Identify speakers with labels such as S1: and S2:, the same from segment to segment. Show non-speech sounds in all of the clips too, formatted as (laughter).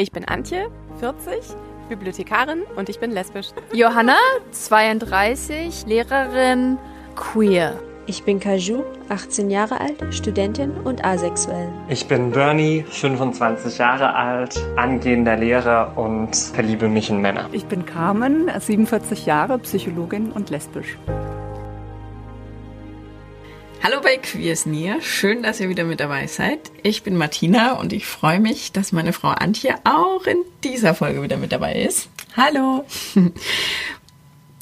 S1: Ich bin Antje, 40, Bibliothekarin und ich bin lesbisch.
S2: Johanna, 32, Lehrerin, queer.
S3: Ich bin Kaju, 18 Jahre alt, Studentin und asexuell.
S4: Ich bin Bernie, 25 Jahre alt, angehender Lehrer und verliebe mich in Männer.
S5: Ich bin Carmen, 47 Jahre, Psychologin und lesbisch.
S6: Hallo bei Queers Near, schön, dass ihr wieder mit dabei seid. Ich bin Martina und ich freue mich, dass meine Frau Antje auch in dieser Folge wieder mit dabei ist. Hallo!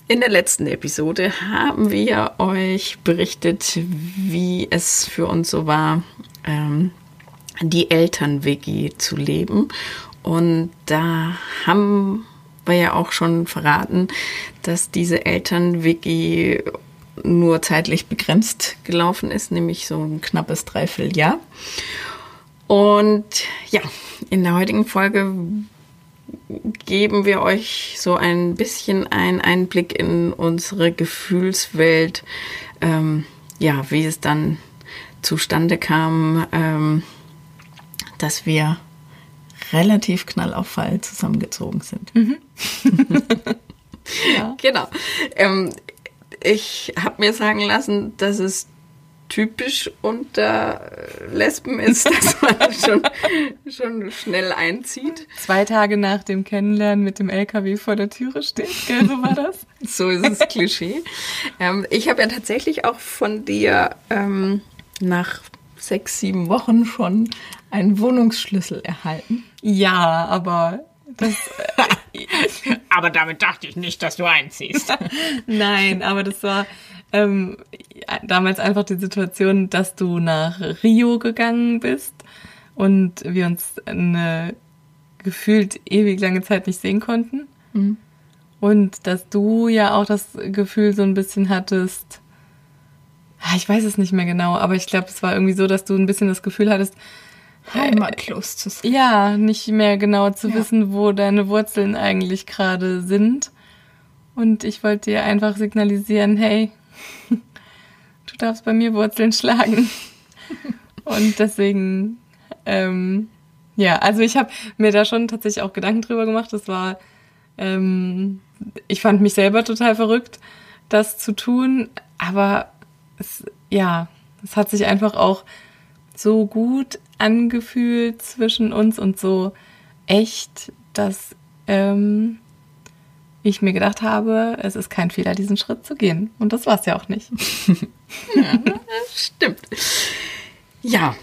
S6: In der letzten Episode haben wir euch berichtet, wie es für uns so war, ähm, die Eltern-WG zu leben. Und da haben wir ja auch schon verraten, dass diese Eltern-WG nur zeitlich begrenzt gelaufen ist, nämlich so ein knappes Dreivierteljahr. Und ja, in der heutigen Folge geben wir euch so ein bisschen einen Einblick in unsere Gefühlswelt, ähm, ja, wie es dann zustande kam, ähm, dass wir relativ knall auf Fall zusammengezogen sind. Mhm. (laughs) ja. Genau. Ähm, ich habe mir sagen lassen, dass es typisch unter Lesben ist, (laughs) dass man schon, schon schnell einzieht.
S1: Zwei Tage nach dem Kennenlernen mit dem LKW vor der Türe steht, gell, so war das? (laughs)
S6: so ist es Klischee. Ähm, ich habe ja tatsächlich auch von dir ähm, nach sechs, sieben Wochen schon einen Wohnungsschlüssel erhalten.
S1: Ja, aber das,
S6: äh, aber damit dachte ich nicht, dass du einziehst. (laughs)
S1: Nein, aber das war ähm, damals einfach die Situation, dass du nach Rio gegangen bist und wir uns eine gefühlt ewig lange Zeit nicht sehen konnten. Mhm. Und dass du ja auch das Gefühl so ein bisschen hattest, ah, ich weiß es nicht mehr genau, aber ich glaube, es war irgendwie so, dass du ein bisschen das Gefühl hattest,
S6: heimatlos zu sein.
S1: Ja, nicht mehr genau zu ja. wissen, wo deine Wurzeln eigentlich gerade sind. Und ich wollte dir einfach signalisieren, hey, (laughs) du darfst bei mir Wurzeln schlagen. (laughs) Und deswegen, ähm, ja, also ich habe mir da schon tatsächlich auch Gedanken drüber gemacht. Das war, ähm, ich fand mich selber total verrückt, das zu tun. Aber es, ja, es hat sich einfach auch so gut angefühlt zwischen uns und so echt, dass ähm, ich mir gedacht habe, es ist kein Fehler, diesen Schritt zu gehen. Und das war es ja auch nicht. (laughs)
S6: ja, stimmt. Ja,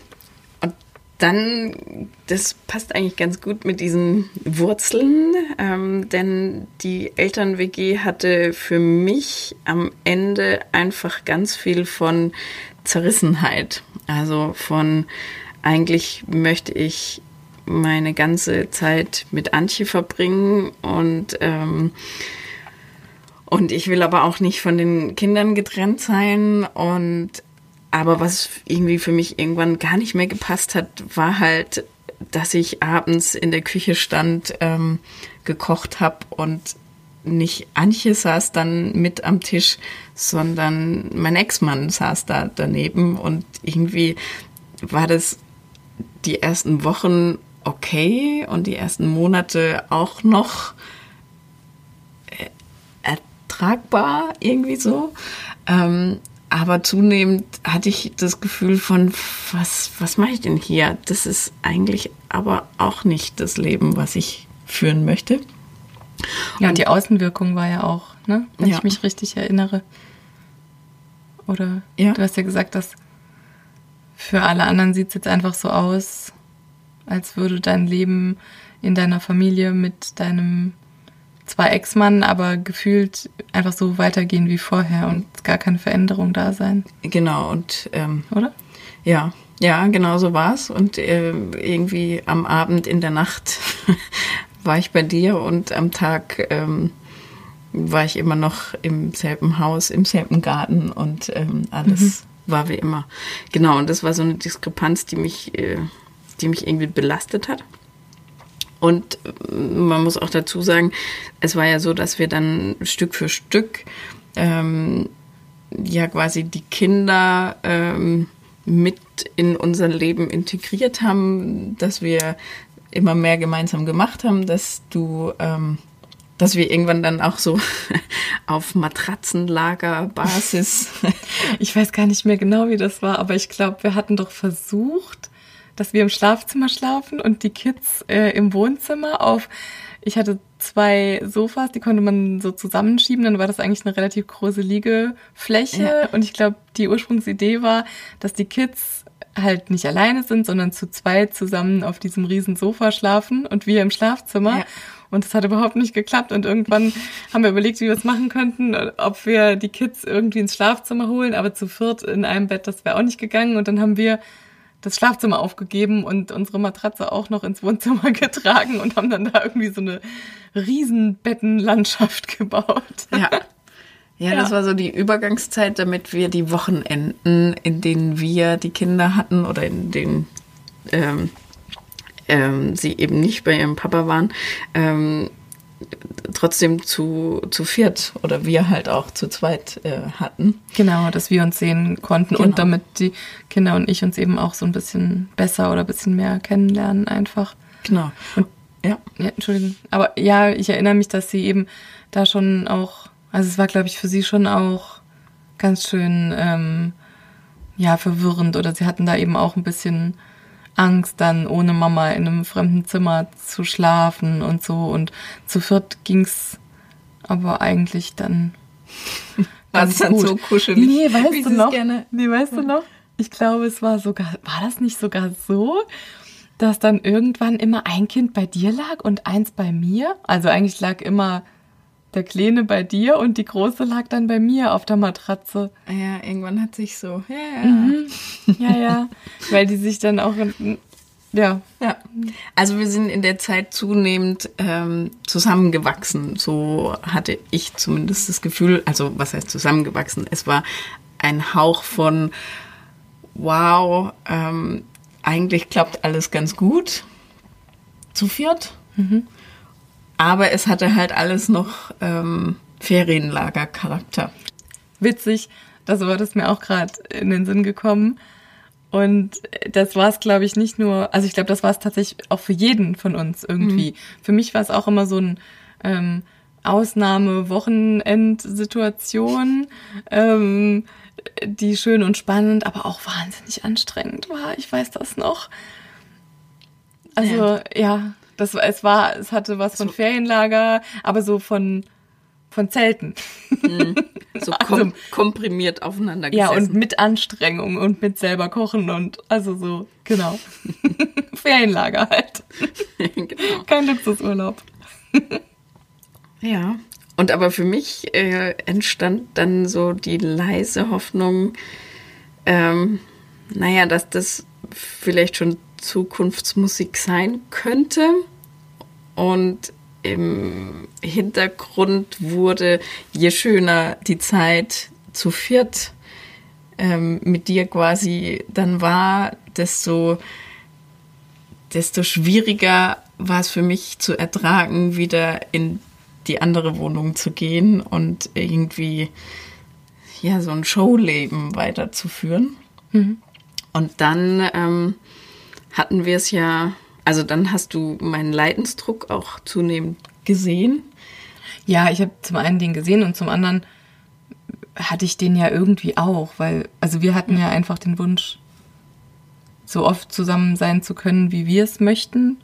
S6: und dann, das passt eigentlich ganz gut mit diesen Wurzeln, ähm, denn die Eltern-WG hatte für mich am Ende einfach ganz viel von Zerrissenheit. Also von eigentlich möchte ich meine ganze Zeit mit Antje verbringen und ähm, und ich will aber auch nicht von den Kindern getrennt sein und aber was irgendwie für mich irgendwann gar nicht mehr gepasst hat, war halt, dass ich abends in der Küche stand, ähm, gekocht habe und nicht Antje saß dann mit am Tisch, sondern mein Ex-Mann saß da daneben und irgendwie war das die ersten Wochen okay und die ersten Monate auch noch äh, ertragbar irgendwie so. Ähm, aber zunehmend hatte ich das Gefühl von, was, was mache ich denn hier? Das ist eigentlich aber auch nicht das Leben, was ich führen möchte.
S1: Ja, und die Außenwirkung war ja auch, ne? wenn ja. ich mich richtig erinnere. Oder ja. du hast ja gesagt, dass für alle anderen sieht es jetzt einfach so aus, als würde dein Leben in deiner Familie mit deinem zwar Ex-Mann, aber gefühlt einfach so weitergehen wie vorher und gar keine Veränderung da sein.
S6: Genau, und ähm,
S1: oder?
S6: Ja, ja, genau so war es. Und äh, irgendwie am Abend in der Nacht (laughs) war ich bei dir und am Tag ähm, war ich immer noch im selben Haus, im selben Garten und ähm, alles. Mhm war wie immer. Genau, und das war so eine Diskrepanz, die mich, äh, die mich irgendwie belastet hat. Und äh, man muss auch dazu sagen, es war ja so, dass wir dann Stück für Stück ähm, ja quasi die Kinder ähm, mit in unser Leben integriert haben, dass wir immer mehr gemeinsam gemacht haben, dass du, ähm, dass wir irgendwann dann auch so (laughs) auf Matratzenlagerbasis. (laughs)
S1: ich weiß gar nicht mehr genau, wie das war, aber ich glaube, wir hatten doch versucht, dass wir im Schlafzimmer schlafen und die Kids äh, im Wohnzimmer auf. Ich hatte zwei Sofas, die konnte man so zusammenschieben, dann war das eigentlich eine relativ große Liegefläche. Ja. Und ich glaube, die Ursprungsidee war, dass die Kids halt nicht alleine sind, sondern zu zweit zusammen auf diesem riesen Sofa schlafen und wir im Schlafzimmer. Ja. Und das hat überhaupt nicht geklappt. Und irgendwann haben wir überlegt, wie wir es machen könnten, ob wir die Kids irgendwie ins Schlafzimmer holen, aber zu viert in einem Bett, das wäre auch nicht gegangen. Und dann haben wir das Schlafzimmer aufgegeben und unsere Matratze auch noch ins Wohnzimmer (laughs) getragen und haben dann da irgendwie so eine Riesenbettenlandschaft gebaut.
S6: Ja. Ja, ja, das war so die Übergangszeit, damit wir die Wochenenden, in denen wir die Kinder hatten oder in denen ähm, ähm, sie eben nicht bei ihrem Papa waren, ähm, trotzdem zu, zu viert oder wir halt auch zu zweit äh, hatten.
S1: Genau, dass wir uns sehen konnten genau. und damit die Kinder und ich uns eben auch so ein bisschen besser oder ein bisschen mehr kennenlernen einfach.
S6: Genau.
S1: Und, ja. ja. Entschuldigung. Aber ja, ich erinnere mich, dass sie eben da schon auch, also es war, glaube ich, für sie schon auch ganz schön ähm, ja, verwirrend oder sie hatten da eben auch ein bisschen Angst, dann ohne Mama in einem fremden Zimmer zu schlafen und so. Und zu viert ging's aber eigentlich dann. (laughs)
S6: War es dann so kuschelig?
S1: Nee, weißt du noch? Gerne. Nee, weißt du noch? Ich glaube, es war sogar, war das nicht sogar so, dass dann irgendwann immer ein Kind bei dir lag und eins bei mir? Also eigentlich lag immer der Kleine bei dir und die Große lag dann bei mir auf der Matratze.
S6: Ja, irgendwann hat sich so, ja,
S1: ja. Mhm. Ja, ja. (laughs) Weil die sich dann auch, ja.
S6: Ja. Also wir sind in der Zeit zunehmend ähm, zusammengewachsen. So hatte ich zumindest das Gefühl, also was heißt zusammengewachsen? Es war ein Hauch von, wow, ähm, eigentlich klappt alles ganz gut. Zu viert. Mhm. Aber es hatte halt alles noch ähm, Ferienlagercharakter.
S1: Witzig, das war das mir auch gerade in den Sinn gekommen. Und das war es, glaube ich, nicht nur, also ich glaube, das war es tatsächlich auch für jeden von uns irgendwie. Mhm. Für mich war es auch immer so ein ähm, Ausnahme-Wochenend-Situation, ähm, die schön und spannend, aber auch wahnsinnig anstrengend war. Ich weiß das noch. Also ja, ja das, es war, es hatte was von Ferienlager, aber so von, von Zelten.
S6: Mhm. So (laughs) kom also, komprimiert aufeinander
S1: gesessen. Ja, und mit Anstrengung und mit selber kochen und also so, genau. (laughs) Ferienlager halt. (laughs) genau. Kein Luxusurlaub.
S6: ja. Und aber für mich äh, entstand dann so die leise Hoffnung, ähm, naja, dass das vielleicht schon Zukunftsmusik sein könnte. Und im Hintergrund wurde, je schöner die Zeit zu viert ähm, mit dir quasi dann war, desto, desto schwieriger war es für mich zu ertragen, wieder in die andere Wohnung zu gehen und irgendwie ja so ein Showleben weiterzuführen. Mhm. Und dann ähm, hatten wir es ja, also dann hast du meinen Leidensdruck auch zunehmend gesehen.
S1: Ja, ich habe zum einen den gesehen und zum anderen hatte ich den ja irgendwie auch, weil, also wir hatten ja einfach den Wunsch, so oft zusammen sein zu können, wie wir es möchten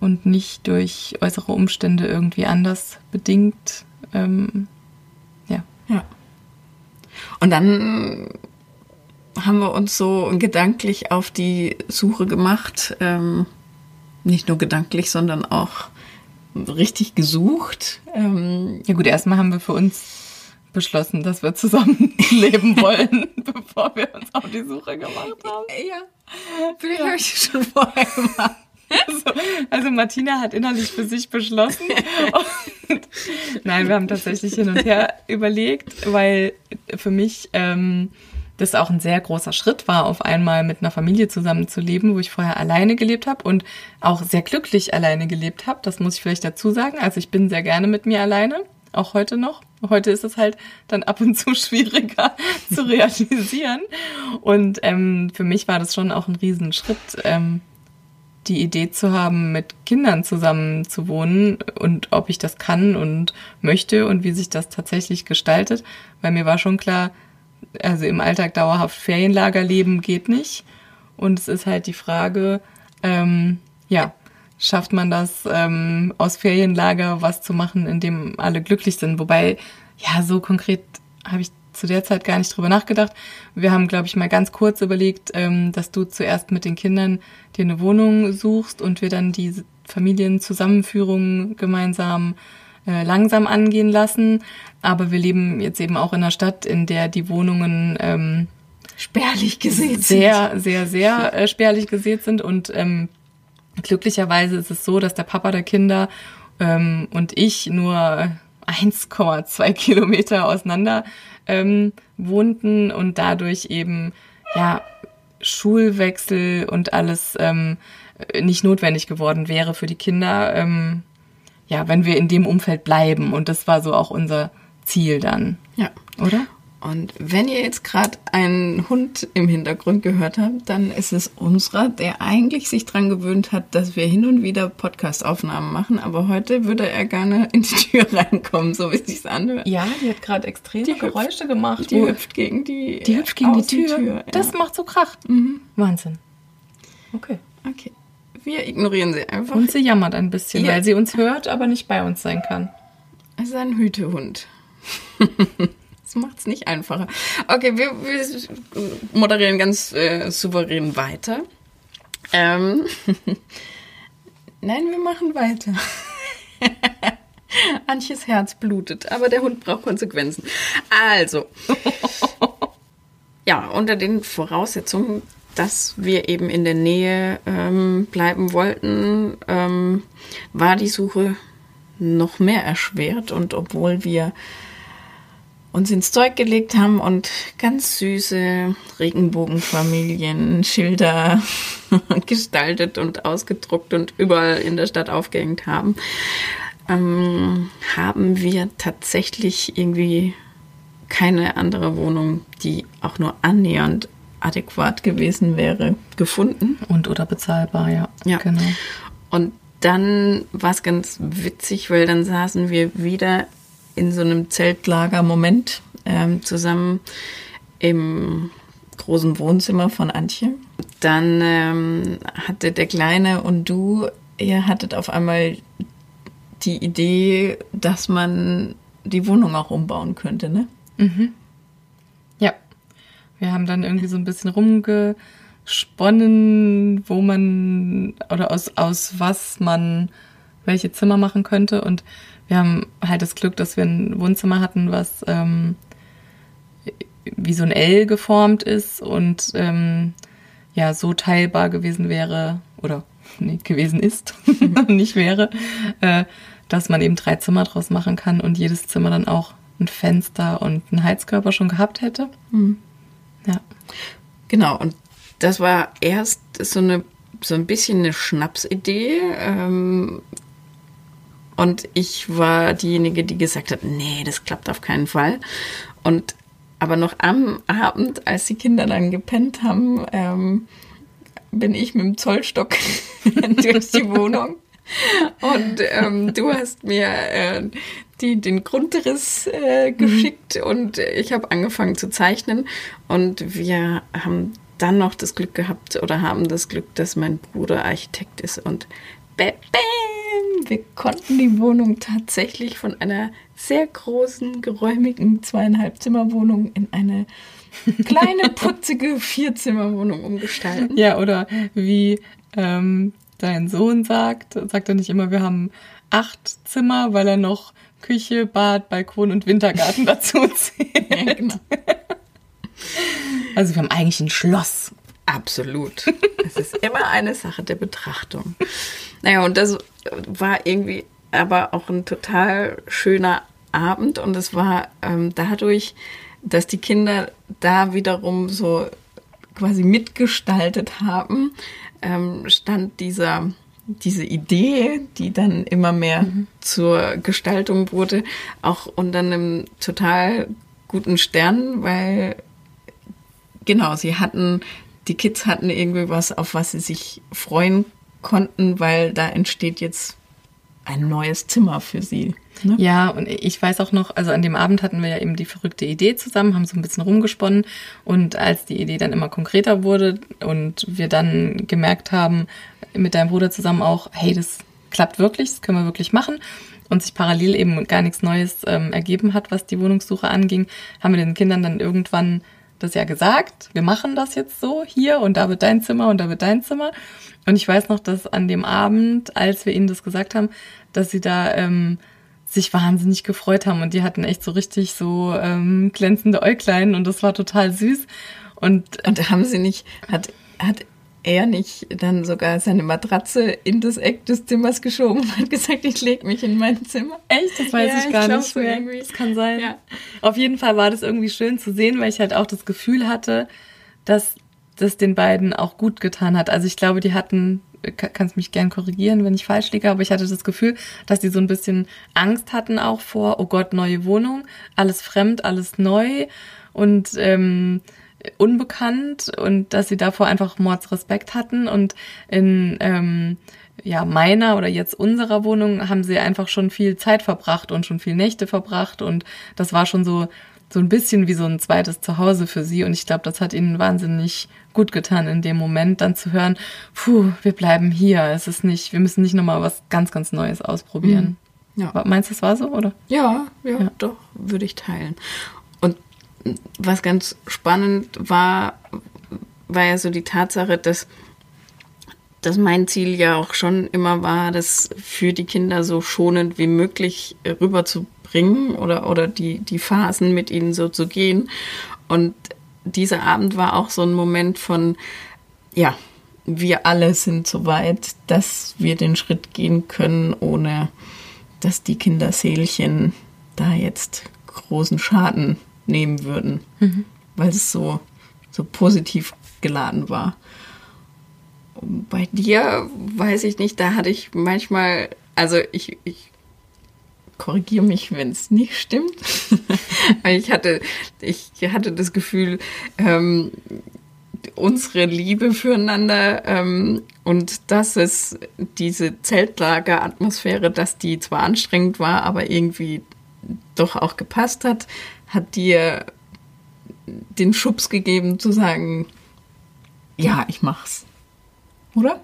S1: und nicht durch äußere Umstände irgendwie anders bedingt. Ähm, ja.
S6: Ja. Und dann haben wir uns so gedanklich auf die Suche gemacht. Ähm, nicht nur gedanklich, sondern auch richtig gesucht.
S1: Ähm, ja gut, erstmal haben wir für uns beschlossen, dass wir zusammen (laughs) leben wollen, (laughs) bevor wir uns auf die Suche gemacht haben.
S6: Ja, vielleicht ja. habe ich schon vorher gemacht.
S1: Also, also, Martina hat innerlich für sich beschlossen. (laughs) nein, wir haben tatsächlich hin und her überlegt, weil für mich ähm, das auch ein sehr großer Schritt war, auf einmal mit einer Familie zusammenzuleben, wo ich vorher alleine gelebt habe und auch sehr glücklich alleine gelebt habe. Das muss ich vielleicht dazu sagen. Also ich bin sehr gerne mit mir alleine, auch heute noch. Heute ist es halt dann ab und zu (laughs) schwieriger zu realisieren. Und ähm, für mich war das schon auch ein Riesenschritt, ähm, die Idee zu haben, mit Kindern zusammen zu wohnen und ob ich das kann und möchte und wie sich das tatsächlich gestaltet. Weil mir war schon klar, also im Alltag dauerhaft Ferienlager leben geht nicht. Und es ist halt die Frage, ähm, ja, schafft man das, ähm, aus Ferienlager was zu machen, in dem alle glücklich sind? Wobei, ja, so konkret habe ich zu der Zeit gar nicht drüber nachgedacht. Wir haben, glaube ich, mal ganz kurz überlegt, ähm, dass du zuerst mit den Kindern dir eine Wohnung suchst und wir dann die Familienzusammenführung gemeinsam äh, langsam angehen lassen. Aber wir leben jetzt eben auch in einer Stadt, in der die Wohnungen ähm,
S6: spärlich gesät
S1: sehr, sind. sehr, sehr, sehr äh, spärlich gesät sind. Und ähm, glücklicherweise ist es so, dass der Papa der Kinder ähm, und ich nur 1,2 Kilometer auseinander ähm, wohnten und dadurch eben ja Schulwechsel und alles ähm, nicht notwendig geworden wäre für die Kinder. Ähm, ja, wenn wir in dem Umfeld bleiben und das war so auch unser Ziel dann.
S6: Ja.
S1: Oder?
S6: Und wenn ihr jetzt gerade einen Hund im Hintergrund gehört habt, dann ist es unserer, der eigentlich sich dran gewöhnt hat, dass wir hin und wieder Podcast-Aufnahmen machen. Aber heute würde er gerne in die Tür (laughs) reinkommen, so wie es sich anhört.
S1: Ja, die hat gerade extreme die Geräusche gemacht.
S6: Die hüpft gegen die,
S1: die hüpft gegen die Tür. Tür. Das ja. macht so Krach. Mhm. Wahnsinn. Okay.
S6: Okay. Wir ignorieren sie einfach.
S1: Und sie jammert ein bisschen, ja. weil sie uns hört, aber nicht bei uns sein kann.
S6: Es ist ein Hütehund. (laughs) Das macht es nicht einfacher. Okay, wir, wir moderieren ganz äh, souverän weiter. Ähm. (laughs) Nein, wir machen weiter. (laughs) Antjes Herz blutet, aber der Hund braucht Konsequenzen. Also, ja, unter den Voraussetzungen, dass wir eben in der Nähe ähm, bleiben wollten, ähm, war die Suche noch mehr erschwert. Und obwohl wir uns ins Zeug gelegt haben und ganz süße Regenbogenfamilien, Schilder (laughs) gestaltet und ausgedruckt und überall in der Stadt aufgehängt haben, ähm, haben wir tatsächlich irgendwie keine andere Wohnung, die auch nur annähernd adäquat gewesen wäre, gefunden.
S1: Und oder bezahlbar, ja.
S6: Ja, genau. Und dann war es ganz witzig, weil dann saßen wir wieder in so einem Zeltlager-Moment ähm, zusammen im großen Wohnzimmer von Antje. Dann ähm, hatte der Kleine und du, ihr hattet auf einmal die Idee, dass man die Wohnung auch umbauen könnte, ne?
S1: Mhm. Wir haben dann irgendwie so ein bisschen rumgesponnen, wo man oder aus, aus was man welche Zimmer machen könnte. Und wir haben halt das Glück, dass wir ein Wohnzimmer hatten, was ähm, wie so ein L geformt ist und ähm, ja so teilbar gewesen wäre oder nee, gewesen ist, (laughs) nicht wäre, äh, dass man eben drei Zimmer draus machen kann und jedes Zimmer dann auch ein Fenster und einen Heizkörper schon gehabt hätte. Mhm. Ja.
S6: Genau, und das war erst so eine so ein bisschen eine Schnapsidee, ähm, und ich war diejenige, die gesagt hat, nee, das klappt auf keinen Fall. Und aber noch am Abend, als die Kinder dann gepennt haben, ähm, bin ich mit dem Zollstock (laughs) durch die Wohnung. Und ähm, du hast mir äh, die, den Grundriss äh, geschickt mhm. und ich habe angefangen zu zeichnen. Und wir haben dann noch das Glück gehabt oder haben das Glück, dass mein Bruder Architekt ist und bam, wir konnten die Wohnung tatsächlich von einer sehr großen, geräumigen zweieinhalb Zimmerwohnung in eine kleine, (laughs) putzige Vierzimmerwohnung umgestalten.
S1: Ja, oder wie ähm, dein Sohn sagt, sagt er nicht immer, wir haben acht Zimmer, weil er noch Küche, Bad, Balkon und Wintergarten (laughs) dazu zählt. Ja, genau. Also wir haben eigentlich ein Schloss.
S6: Absolut. Es ist immer eine Sache der Betrachtung. Naja, und das war irgendwie aber auch ein total schöner Abend und es war ähm, dadurch, dass die Kinder da wiederum so quasi mitgestaltet haben, ähm, stand dieser diese Idee, die dann immer mehr mhm. zur Gestaltung wurde, auch unter einem total guten Stern, weil genau, sie hatten, die Kids hatten irgendwie was, auf was sie sich freuen konnten, weil da entsteht jetzt ein neues Zimmer für sie. Ne?
S1: Ja, und ich weiß auch noch, also an dem Abend hatten wir ja eben die verrückte Idee zusammen, haben so ein bisschen rumgesponnen und als die Idee dann immer konkreter wurde und wir dann gemerkt haben, mit deinem Bruder zusammen auch, hey, das klappt wirklich, das können wir wirklich machen und sich parallel eben gar nichts Neues ähm, ergeben hat, was die Wohnungssuche anging, haben wir den Kindern dann irgendwann das ja gesagt, wir machen das jetzt so hier und da wird dein Zimmer und da wird dein Zimmer. Und ich weiß noch, dass an dem Abend, als wir ihnen das gesagt haben, dass sie da ähm, sich wahnsinnig gefreut haben und die hatten echt so richtig so ähm, glänzende Äuglein und das war total süß. Und,
S6: und haben sie nicht, hat, hat er nicht dann sogar seine Matratze in das Eck des Zimmers geschoben und hat gesagt, ich lege mich in mein Zimmer.
S1: Echt? Das weiß ja, ich gar ich nicht mehr. So das kann sein. Ja. Auf jeden Fall war das irgendwie schön zu sehen, weil ich halt auch das Gefühl hatte, dass das den beiden auch gut getan hat. Also ich glaube, die hatten, kannst mich gern korrigieren, wenn ich falsch liege, aber ich hatte das Gefühl, dass die so ein bisschen Angst hatten auch vor, oh Gott, neue Wohnung, alles fremd, alles neu und ähm, unbekannt und dass sie davor einfach Mordsrespekt hatten und in ähm, ja meiner oder jetzt unserer Wohnung haben sie einfach schon viel Zeit verbracht und schon viel Nächte verbracht und das war schon so so ein bisschen wie so ein zweites Zuhause für sie und ich glaube, das hat ihnen wahnsinnig gut getan in dem Moment dann zu hören, puh, wir bleiben hier, es ist nicht, wir müssen nicht nochmal was ganz ganz Neues ausprobieren. Mhm. Ja. Meinst du, es war so, oder?
S6: Ja, ja, ja, doch, würde ich teilen was ganz spannend war, war ja so die Tatsache, dass, dass mein Ziel ja auch schon immer war, das für die Kinder so schonend wie möglich rüberzubringen oder, oder die, die Phasen mit ihnen so zu gehen. Und dieser Abend war auch so ein Moment von, ja, wir alle sind so weit, dass wir den Schritt gehen können, ohne dass die Kinderseelchen da jetzt großen Schaden nehmen würden, mhm. weil es so, so positiv geladen war. bei dir weiß ich nicht, da hatte ich manchmal, also ich, ich korrigiere mich, wenn es nicht stimmt. (laughs) ich hatte, ich hatte das Gefühl, ähm, unsere Liebe füreinander ähm, und dass es diese Zeltlageratmosphäre, dass die zwar anstrengend war, aber irgendwie doch auch gepasst hat, hat dir den Schubs gegeben zu sagen, ja, ich mach's. Oder?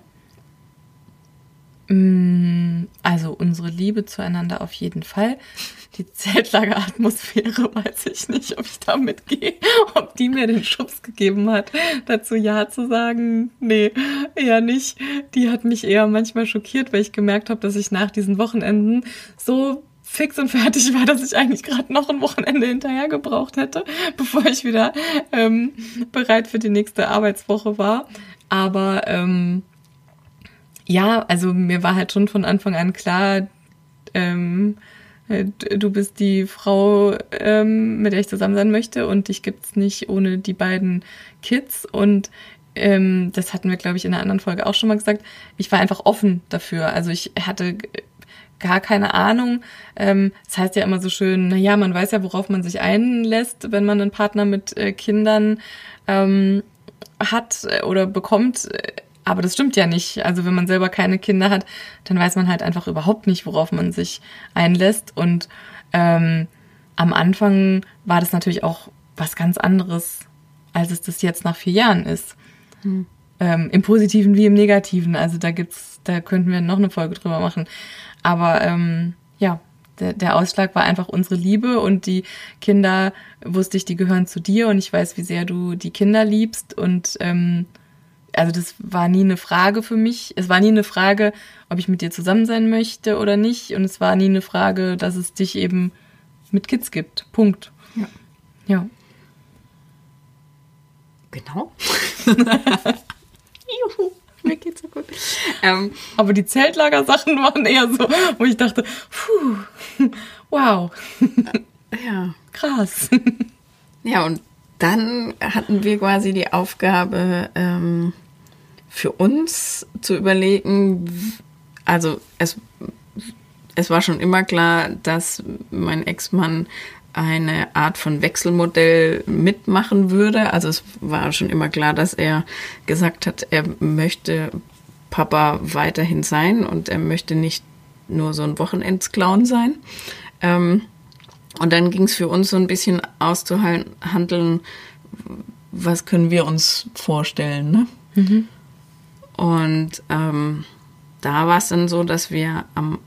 S1: Mm, also unsere Liebe zueinander auf jeden Fall. Die Zeltlageratmosphäre (laughs) weiß ich nicht, ob ich da mitgehe, ob die mir den Schubs gegeben hat, dazu Ja zu sagen. Nee, eher nicht. Die hat mich eher manchmal schockiert, weil ich gemerkt habe, dass ich nach diesen Wochenenden so fix und fertig war, dass ich eigentlich gerade noch ein Wochenende hinterher gebraucht hätte, (laughs) bevor ich wieder ähm, bereit für die nächste Arbeitswoche war. Aber ähm, ja, also mir war halt schon von Anfang an klar, ähm, du bist die Frau, ähm, mit der ich zusammen sein möchte und dich gibt's nicht ohne die beiden Kids und ähm, das hatten wir, glaube ich, in einer anderen Folge auch schon mal gesagt. Ich war einfach offen dafür. Also ich hatte gar keine Ahnung. Ähm, das heißt ja immer so schön, na ja, man weiß ja, worauf man sich einlässt, wenn man einen Partner mit äh, Kindern ähm, hat äh, oder bekommt. Aber das stimmt ja nicht. Also wenn man selber keine Kinder hat, dann weiß man halt einfach überhaupt nicht, worauf man sich einlässt. Und ähm, am Anfang war das natürlich auch was ganz anderes, als es das jetzt nach vier Jahren ist. Hm. Ähm, Im Positiven wie im Negativen. Also da gibt's, da könnten wir noch eine Folge drüber machen. Aber ähm, ja, der, der Ausschlag war einfach unsere Liebe und die Kinder, wusste ich, die gehören zu dir und ich weiß, wie sehr du die Kinder liebst und ähm, also das war nie eine Frage für mich. Es war nie eine Frage, ob ich mit dir zusammen sein möchte oder nicht. Und es war nie eine Frage, dass es dich eben mit Kids gibt. Punkt. Ja. Ja.
S6: Genau. (laughs) Juhu mir geht's so gut.
S1: Ähm, aber die Zeltlagersachen waren eher so, wo ich dachte, puh, (laughs) wow.
S6: Ja.
S1: Krass.
S6: Ja, und dann hatten wir quasi die Aufgabe, ähm, für uns zu überlegen, also es, es war schon immer klar, dass mein Ex-Mann eine Art von Wechselmodell mitmachen würde. Also es war schon immer klar, dass er gesagt hat, er möchte Papa weiterhin sein und er möchte nicht nur so ein Wochenendsclown sein. Ähm, und dann ging es für uns so ein bisschen auszuhandeln, was können wir uns vorstellen. Ne? Mhm. Und ähm, da war es dann so, dass wir am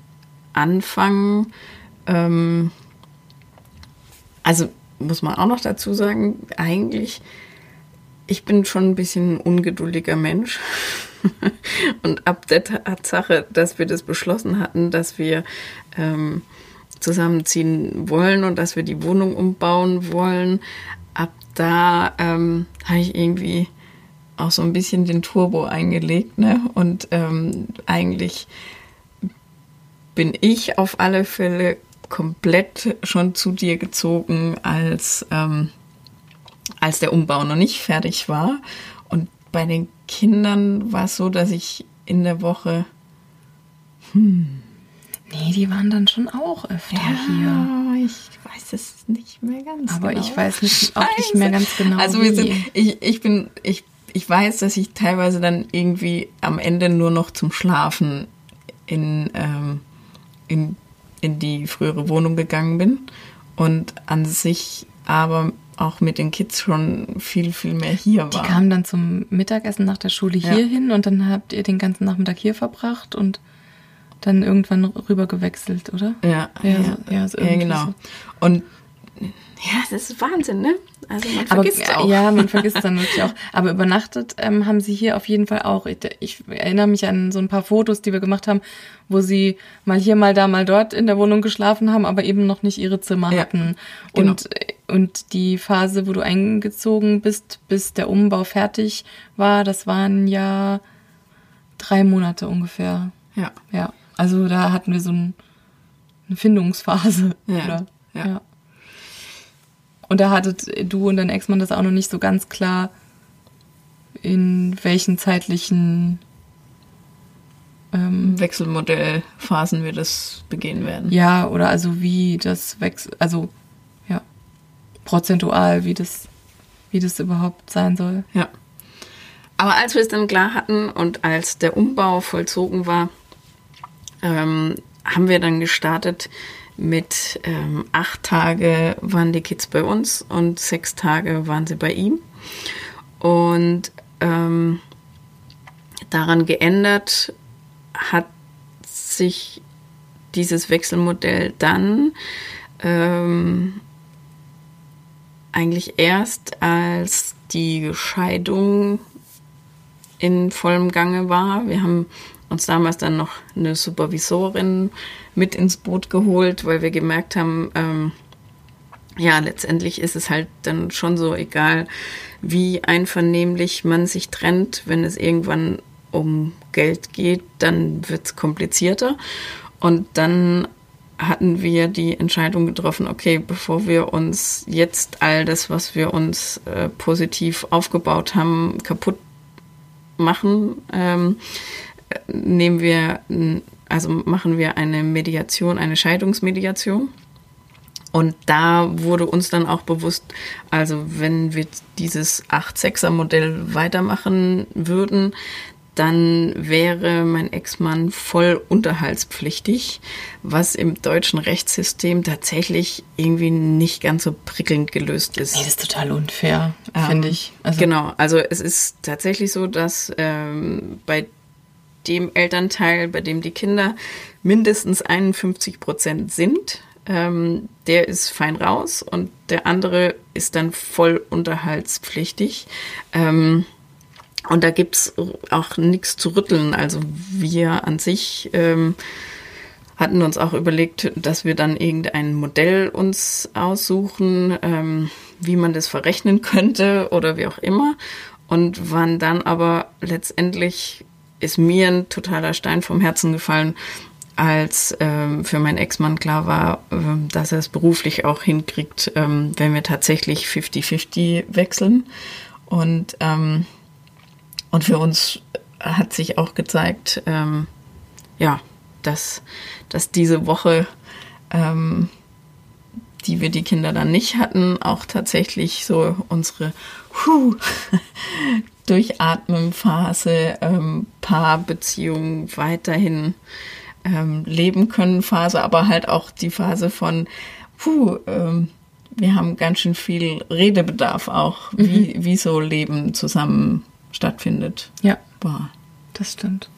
S6: Anfang, ähm, also muss man auch noch dazu sagen, eigentlich, ich bin schon ein bisschen ein ungeduldiger Mensch. (laughs) Und ab der Tatsache, dass wir das beschlossen hatten, dass wir ähm, zusammenziehen wollen und dass wir die Wohnung umbauen wollen, ab da ähm, habe ich irgendwie auch so ein bisschen den Turbo eingelegt. Ne? Und ähm, eigentlich bin ich auf alle Fälle komplett schon zu dir gezogen, als, ähm, als der Umbau noch nicht fertig war. Und bei den Kindern war es so, dass ich in der Woche.
S1: Hm, Nee, die waren dann schon auch öfter ja,
S6: hier. Ich weiß es nicht mehr ganz
S1: Aber genau. ich weiß nicht, auch nicht mehr ganz genau.
S6: Also wir sind, ich, ich bin, ich, ich weiß, dass ich teilweise dann irgendwie am Ende nur noch zum Schlafen in, ähm, in, in die frühere Wohnung gegangen bin und an sich aber auch mit den Kids schon viel, viel mehr hier war.
S1: Die kamen dann zum Mittagessen nach der Schule hier ja. hin und dann habt ihr den ganzen Nachmittag hier verbracht und dann irgendwann rüber gewechselt, oder?
S6: Ja,
S1: ja, ja, so, ja,
S6: so ja genau. Und ja, das ist Wahnsinn, ne? Also man vergisst
S1: Aber,
S6: auch.
S1: Ja, man (laughs) vergisst dann wirklich auch. Aber übernachtet ähm, haben sie hier auf jeden Fall auch. Ich, ich, erinnere mich an so ein paar Fotos, die wir gemacht haben, wo sie mal hier, mal da, mal dort in der Wohnung geschlafen haben, aber eben noch nicht ihre Zimmer ja, hatten. Genau. Und, und die Phase, wo du eingezogen bist, bis der Umbau fertig war, das waren ja drei Monate ungefähr.
S6: Ja.
S1: Ja. Also da hatten wir so ein, eine Findungsphase.
S6: Ja, oder? ja. ja.
S1: Und da hattet du und dein Ex-Mann das auch noch nicht so ganz klar, in welchen zeitlichen
S6: ähm, Wechselmodellphasen wir das begehen werden.
S1: Ja, oder also wie das wechselt, also ja, prozentual, wie das, wie das überhaupt sein soll.
S6: Ja. Aber als wir es dann klar hatten und als der Umbau vollzogen war, ähm, haben wir dann gestartet mit ähm, acht Tage waren die Kids bei uns und sechs Tage waren sie bei ihm. Und ähm, daran geändert hat sich dieses Wechselmodell dann ähm, eigentlich erst, als die Scheidung in vollem Gange war. Wir haben uns damals dann noch eine Supervisorin mit ins Boot geholt, weil wir gemerkt haben, ähm, ja, letztendlich ist es halt dann schon so egal, wie einvernehmlich man sich trennt, wenn es irgendwann um Geld geht, dann wird es komplizierter. Und dann hatten wir die Entscheidung getroffen, okay, bevor wir uns jetzt all das, was wir uns äh, positiv aufgebaut haben, kaputt machen, ähm, nehmen wir, also machen wir eine Mediation, eine Scheidungsmediation. Und da wurde uns dann auch bewusst, also wenn wir dieses 8-6er-Modell weitermachen würden, dann wäre mein Ex-Mann voll unterhaltspflichtig, was im deutschen Rechtssystem tatsächlich irgendwie nicht ganz so prickelnd gelöst ist.
S1: Nee, das ist total unfair, ähm, finde ich.
S6: Also genau, also es ist tatsächlich so, dass ähm, bei dem Elternteil, bei dem die Kinder mindestens 51 Prozent sind, ähm, der ist fein raus und der andere ist dann voll unterhaltspflichtig. Ähm, und da gibt's auch nichts zu rütteln. Also wir an sich ähm, hatten uns auch überlegt, dass wir dann irgendein Modell uns aussuchen, ähm, wie man das verrechnen könnte oder wie auch immer. Und waren dann aber letztendlich ist mir ein totaler Stein vom Herzen gefallen, als ähm, für meinen Ex-Mann klar war, ähm, dass er es beruflich auch hinkriegt, ähm, wenn wir tatsächlich 50-50 wechseln. Und, ähm, und für uns hat sich auch gezeigt, ähm, ja, dass, dass diese Woche, ähm, die wir die Kinder dann nicht hatten, auch tatsächlich so unsere, huh, Durchatmen-Phase, ähm, Paarbeziehung weiterhin ähm, leben können Phase, aber halt auch die Phase von, puh, ähm, wir haben ganz schön viel Redebedarf auch, mhm. wie, wie so Leben zusammen stattfindet.
S1: Ja. Boah. Das stimmt.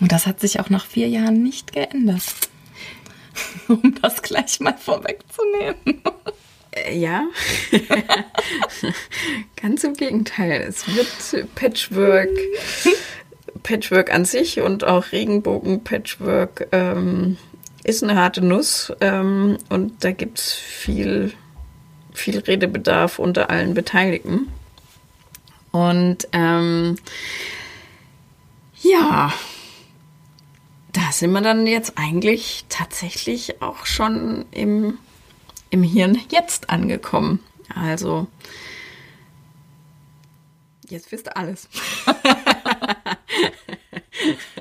S1: Und das hat sich auch nach vier Jahren nicht geändert. (laughs) um das gleich mal vorwegzunehmen.
S6: Äh, ja, (laughs) ganz im Gegenteil. Es wird Patchwork, Patchwork an sich und auch Regenbogen-Patchwork ähm, ist eine harte Nuss ähm, und da gibt es viel, viel Redebedarf unter allen Beteiligten. Und ähm, ja, da sind wir dann jetzt eigentlich tatsächlich auch schon im, im Hirn jetzt angekommen. Also, jetzt wisst ihr alles. (laughs)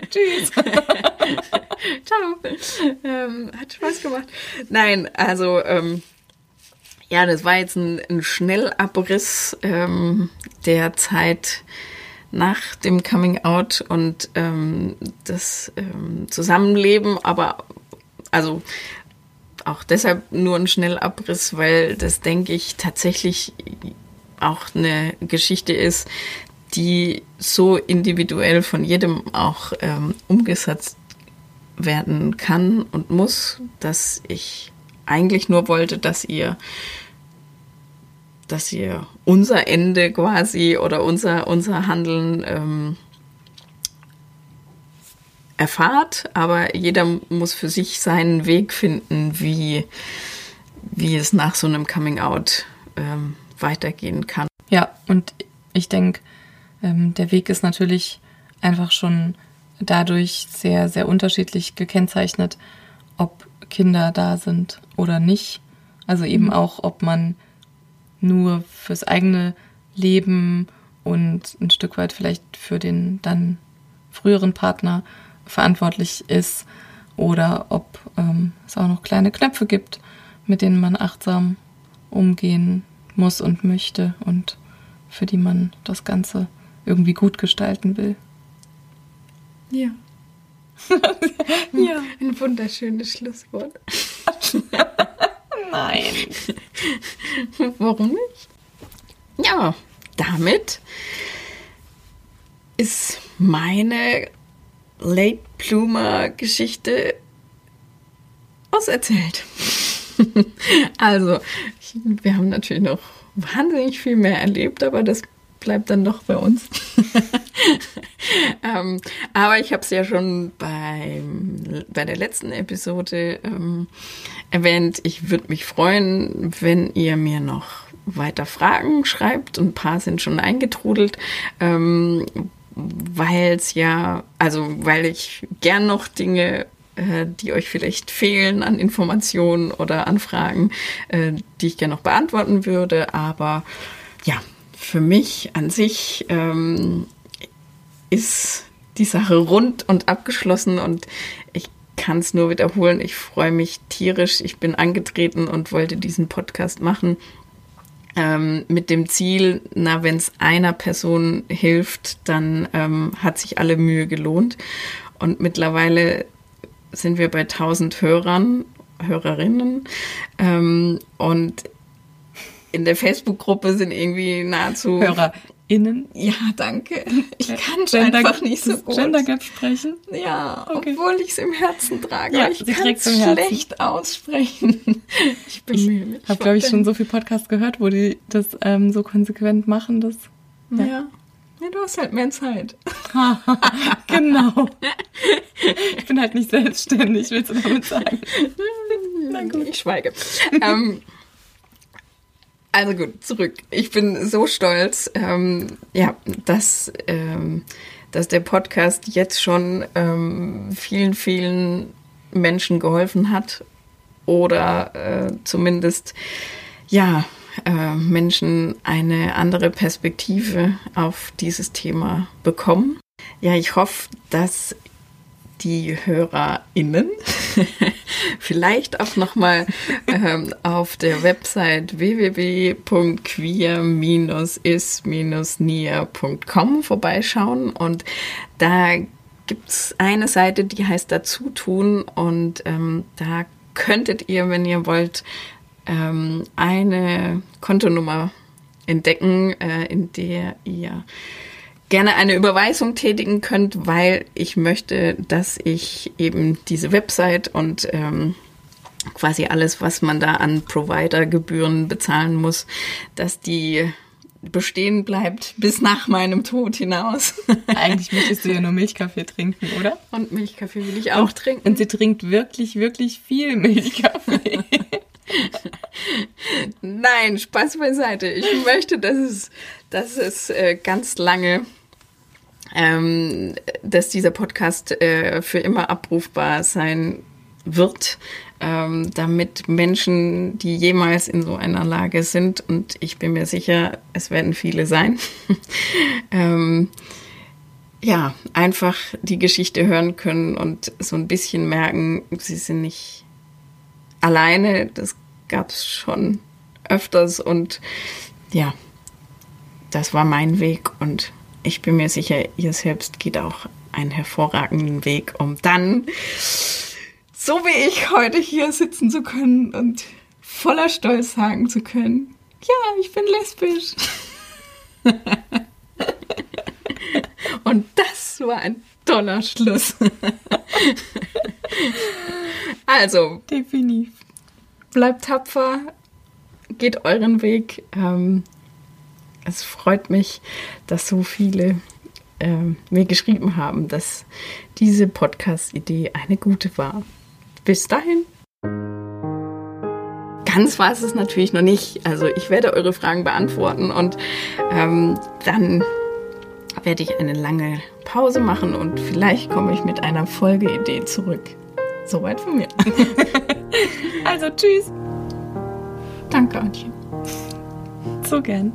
S6: Tschüss. (laughs) Ciao. Ähm, hat Spaß gemacht. Nein, also, ähm, ja, das war jetzt ein, ein Schnellabriss ähm, der Zeit, nach dem Coming Out und ähm, das ähm, Zusammenleben, aber also auch deshalb nur ein Schnellabriss, weil das, denke ich, tatsächlich auch eine Geschichte ist, die so individuell von jedem auch ähm, umgesetzt werden kann und muss, dass ich eigentlich nur wollte, dass ihr dass ihr unser Ende quasi oder unser, unser Handeln ähm, erfahrt, aber jeder muss für sich seinen Weg finden, wie, wie es nach so einem Coming Out ähm, weitergehen kann.
S1: Ja, und ich denke, ähm, der Weg ist natürlich einfach schon dadurch sehr, sehr unterschiedlich gekennzeichnet, ob Kinder da sind oder nicht. Also eben mhm. auch, ob man nur fürs eigene Leben und ein Stück weit vielleicht für den dann früheren Partner verantwortlich ist oder ob ähm, es auch noch kleine Knöpfe gibt, mit denen man achtsam umgehen muss und möchte und für die man das Ganze irgendwie gut gestalten will.
S6: Ja. (laughs) ja. Ein wunderschönes Schlusswort.
S1: Nein.
S6: Warum nicht? Ja, damit ist meine Late Bloomer Geschichte auserzählt. (laughs) also, wir haben natürlich noch wahnsinnig viel mehr erlebt, aber das bleibt dann doch bei uns. (laughs) ähm, aber ich habe es ja schon beim, bei der letzten Episode ähm, erwähnt. Ich würde mich freuen, wenn ihr mir noch weiter Fragen schreibt. Ein paar sind schon eingetrudelt. Ähm, weil es ja, also weil ich gern noch Dinge äh, die euch vielleicht fehlen an Informationen oder Anfragen, äh, die ich gerne noch beantworten würde. Aber ja, für mich an sich ähm, ist die Sache rund und abgeschlossen und ich kann es nur wiederholen. Ich freue mich tierisch. Ich bin angetreten und wollte diesen Podcast machen ähm, mit dem Ziel, na, wenn es einer Person hilft, dann ähm, hat sich alle Mühe gelohnt. Und mittlerweile sind wir bei 1000 Hörern, Hörerinnen. Ähm, und in der Facebook-Gruppe sind irgendwie nahezu
S1: HörerInnen.
S6: Ja, danke. Ich kann Gender, einfach nicht so gut.
S1: Gender Gap sprechen?
S6: Ja, okay. obwohl ich es im Herzen trage. Ja, ich kann es schlecht aussprechen. (laughs)
S1: Ich bemühe mich. Ich habe, glaube ich, schon so viel Podcasts gehört, wo die das ähm, so konsequent machen. Dass,
S6: ja. ja. Ja, du hast halt mehr Zeit. (laughs)
S1: genau. Ich bin halt nicht selbstständig, willst du damit sagen? (laughs)
S6: Na gut. Ich schweige. ähm, also gut, zurück. Ich bin so stolz, ähm, ja, dass, ähm, dass der Podcast jetzt schon ähm, vielen, vielen Menschen geholfen hat oder äh, zumindest ja äh, Menschen eine andere Perspektive auf dieses Thema bekommen. Ja, ich hoffe, dass die HörerInnen. (laughs) Vielleicht auch nochmal ähm, auf der Website www.queer-is-nia.com vorbeischauen. Und da gibt es eine Seite, die heißt Dazu tun. Und ähm, da könntet ihr, wenn ihr wollt, ähm, eine Kontonummer entdecken, äh, in der ihr gerne eine Überweisung tätigen könnt, weil ich möchte, dass ich eben diese Website und ähm, quasi alles, was man da an Providergebühren bezahlen muss, dass die bestehen bleibt bis nach meinem Tod hinaus. (laughs)
S1: Eigentlich möchtest du ja nur Milchkaffee trinken, oder?
S6: Und Milchkaffee will ich auch und, trinken.
S1: Und sie trinkt wirklich, wirklich viel Milchkaffee. (laughs)
S6: Nein, Spaß beiseite. Ich möchte, dass es, dass es äh, ganz lange ähm, dass dieser Podcast äh, für immer abrufbar sein wird, ähm, damit Menschen, die jemals in so einer Lage sind, und ich bin mir sicher, es werden viele sein, (laughs) ähm, ja, einfach die Geschichte hören können und so ein bisschen merken, sie sind nicht alleine. Das gab es schon öfters und ja, das war mein Weg und ich bin mir sicher, ihr selbst geht auch einen hervorragenden Weg, um dann, so wie ich heute hier sitzen zu können und voller Stolz sagen zu können, ja, ich bin lesbisch. (laughs) und das war ein toller Schluss. (laughs) also,
S1: definitiv.
S6: Bleibt tapfer, geht euren Weg. Ähm, es freut mich, dass so viele äh, mir geschrieben haben, dass diese Podcast-Idee eine gute war. Bis dahin. Ganz war es natürlich noch nicht. Also ich werde eure Fragen beantworten und ähm, dann werde ich eine lange Pause machen und vielleicht komme ich mit einer Folgeidee zurück. Soweit von mir. (laughs)
S1: also tschüss.
S6: Danke, Antje.
S1: So gern.